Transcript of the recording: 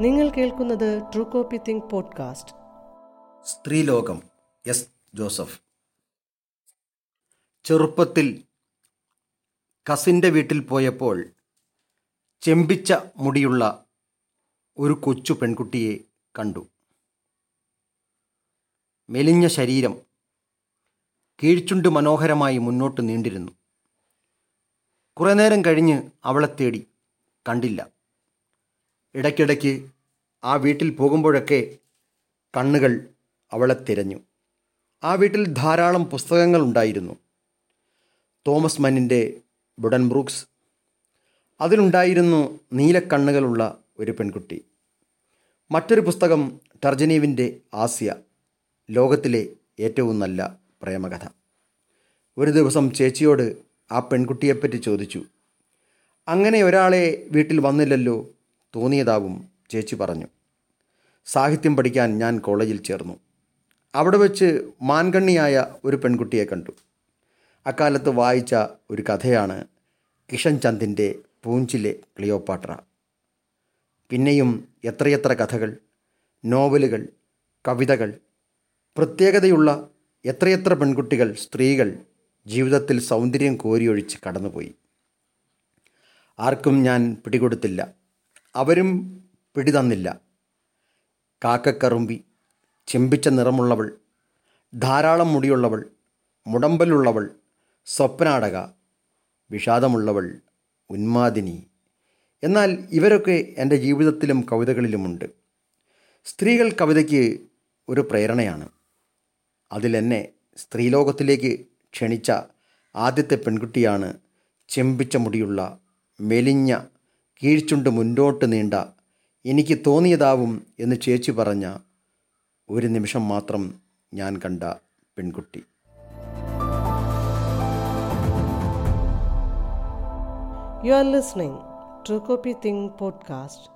നിങ്ങൾ കേൾക്കുന്നത് true copy think podcast സ്ത്രീലോകം എസ് ജോസഫ്. ചെറുപ്പത്തിൽ കസിന്റെ വീട്ടിൽ പോയപ്പോൾ ചെമ്പിച്ച മുടിയുള്ള ഒരു കൊച്ചു പെൺകുട്ടിയെ കണ്ടു. മെലിഞ്ഞ ശരീരം കീഴ്ച്ചുണ്ട് മനോഹരമായി മുന്നോട്ട് നീണ്ടിരുന്നു. കുറേ നേരം കഴിഞ്ഞ് അവളെ തേടി കണ്ടില്ല. ഇടയ്ക്കിടയ്ക്ക് ആ വീട്ടിൽ പോകുമ്പോഴൊക്കെ കണ്ണുകൾ അവളെ തിരഞ്ഞു. ആ വീട്ടിൽ ധാരാളം പുസ്തകങ്ങൾ ഉണ്ടായിരുന്നു. തോമസ് മന്നിന്റെ ബുഡൻ ബ്രൂക്സ്. അതിലുണ്ടായിരുന്നു നീലക്കണ്ണുകളുള്ള ഒരു പെൺകുട്ടി. മറ്റൊരു പുസ്തകം ടർജനീവിന്റെ ആസ്യ ലോകത്തിലെ ഏറ്റവും നല്ല പ്രേമകഥ. ഒരു ദിവസം ചേച്ചിയോട് ആ പെൺകുട്ടിയെപ്പറ്റി ചോദിച്ചു അങ്ങനെ ഒരാളെ വീട്ടിൽ വന്നില്ലല്ലോ തോന്നിയതാവും ചേച്ചി പറഞ്ഞു. സാഹിത്യം പഠിക്കാൻ ഞാൻ കോളേജിൽ ചേർന്നു. അവിടെ വെച്ച് മാൻകണ്ണിയായ ഒരു പെൺകുട്ടിയെ കണ്ടു. അക്കാലത്ത് വായിച്ച ഒരു കഥയാണ് കിഷൻ ചന്ദിന്റെ പൂഞ്ചിലെ ക്ലിയോപാട്ര. പിന്നെയും എത്രയെത്ര കഥകൾ നോവലുകൾ കവിതകൾ പ്രത്യേകതയുള്ള എത്രയെത്ര പെൺകുട്ടികൾ സ്ത്രീകൾ ജീവിതത്തിൽ സൗന്ദര്യം കോരിയൊഴിച്ച് കടന്നുപോയി. ആർക്കും ഞാൻ പിടികൊടുത്തില്ല. അവരും പിടിതന്നില്ല കാക്കക്കറുമ്പി ചെമ്പിച്ച നിറമുള്ളവൾ ധാരാളം മുടിയുള്ളവൾ മുടമ്പലുള്ളവൾ സ്വപ്നാടക വിഷാദമുള്ളവൾ ഉന്മാദിനി. എന്നാൽ ഇവരൊക്കെ എന്റെ ജീവിതത്തിലും കവിതകളിലുമുണ്ട്. സ്ത്രീകൾ കവിതയ്ക്ക് ഒരു പ്രേരണയാണ്. അതിലെന്നെ സ്ത്രീലോകത്തിലേക്ക് ക്ഷണിച്ച ആദ്യത്തെ പെൺകുട്ടിയാണ് ചെമ്പിച്ച മുടിയുള്ള മെലിഞ്ഞ കീഴ്ച്ചുണ്ട് മുന്നോട്ട് നീണ്ട. എനിക്ക് തോന്നിയതാവും എന്ന് ചേച്ചി പറഞ്ഞ ഒരു നിമിഷം മാത്രം ഞാൻ കണ്ട പെൺകുട്ടി. You are listening true copy think podcast